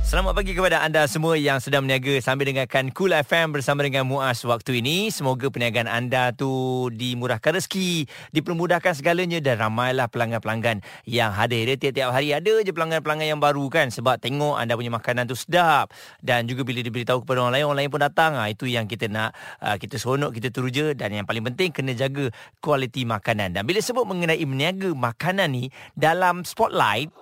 Selamat pagi kepada anda semua yang sedang berniaga sambil dengarkan Cool FM bersama dengan Muaz waktu ini. Semoga perniagaan anda tu dimurahkan rezeki, dipermudahkan segalanya dan ramailah pelanggan-pelanggan yang hadir. Dia tiap-tiap hari ada je pelanggan-pelanggan yang baru kan sebab tengok anda punya makanan tu sedap dan juga bila diberitahu kepada orang lain, orang lain pun datang. Ha, itu yang kita nak, uh, kita seronok, kita teruja dan yang paling penting kena jaga kualiti makanan. Dan bila sebut mengenai berniaga makanan ni dalam spotlight,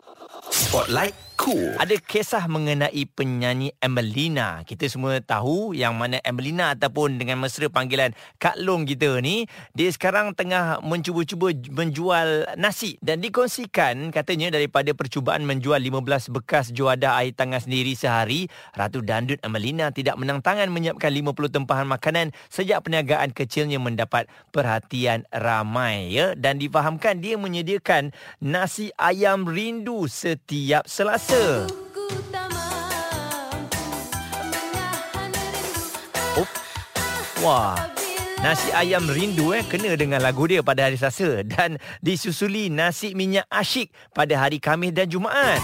Spotlight Cool. Ada kisah mengenai penyanyi Emelina. Kita semua tahu yang mana Emelina ataupun dengan mesra panggilan Kak Long kita ni, dia sekarang tengah mencuba-cuba menjual nasi dan dikongsikan katanya daripada percubaan menjual 15 bekas juadah air tangan sendiri sehari, Ratu Dandut Emelina tidak menang tangan menyiapkan 50 tempahan makanan sejak perniagaan kecilnya mendapat perhatian ramai ya dan difahamkan dia menyediakan nasi ayam rindu setiap Selasa. Oh. Wah. Nasi ayam rindu eh kena dengan lagu dia pada hari Selasa dan disusuli nasi minyak asyik pada hari Khamis dan Jumaat.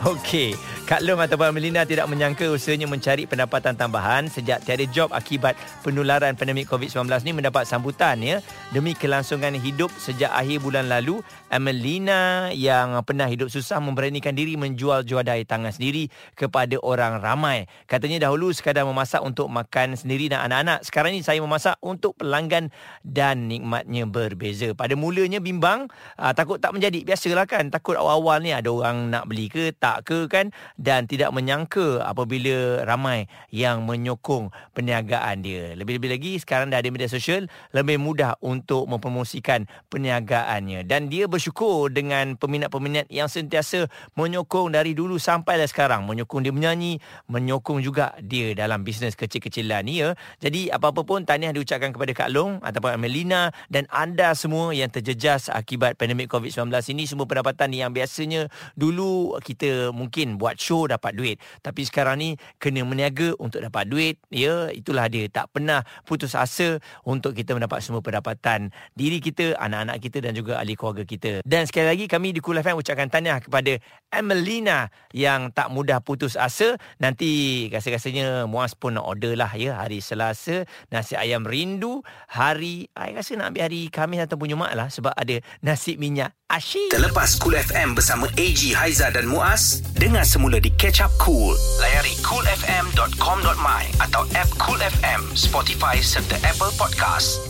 Okey, Kak Long ataupun Melina tidak menyangka usahanya mencari pendapatan tambahan sejak tiada job akibat penularan pandemik COVID-19 ni mendapat sambutan ya. Demi kelangsungan hidup sejak akhir bulan lalu, Melina yang pernah hidup susah memberanikan diri menjual juadah air tangan sendiri kepada orang ramai. Katanya dahulu sekadar memasak untuk makan sendiri dan anak-anak. Sekarang ni saya memasak untuk pelanggan dan nikmatnya berbeza. Pada mulanya bimbang, aa, takut tak menjadi. Biasalah kan, takut awal-awal ni ada orang nak beli ke tak ke kan dan tidak menyangka apabila ramai yang menyokong perniagaan dia. Lebih-lebih lagi sekarang dah ada media sosial lebih mudah untuk mempromosikan perniagaannya dan dia bersyukur dengan peminat-peminat yang sentiasa menyokong dari dulu sampai dah sekarang menyokong dia menyanyi, menyokong juga dia dalam bisnes kecil-kecilan ni ya. Jadi apa-apa pun tahniah diucapkan kepada Kak Long ataupun Melina dan anda semua yang terjejas akibat pandemik COVID-19 ini semua pendapatan yang biasanya dulu kita mungkin buat show dapat duit. Tapi sekarang ni kena meniaga untuk dapat duit. Ya, itulah dia. Tak pernah putus asa untuk kita mendapat semua pendapatan diri kita, anak-anak kita dan juga ahli keluarga kita. Dan sekali lagi kami di Kul FM ucapkan tahniah kepada Emelina yang tak mudah putus asa. Nanti rasa-rasanya Muaz pun nak order lah ya hari Selasa nasi ayam rindu. Hari, saya rasa nak ambil hari Khamis ataupun Jumaat lah sebab ada nasi minyak asyik. Terlepas Cool FM bersama AG, Haiza dan Muaz, dengar semula di Catch Up Cool. Layari coolfm.com.my atau app Cool FM, Spotify serta Apple Podcast.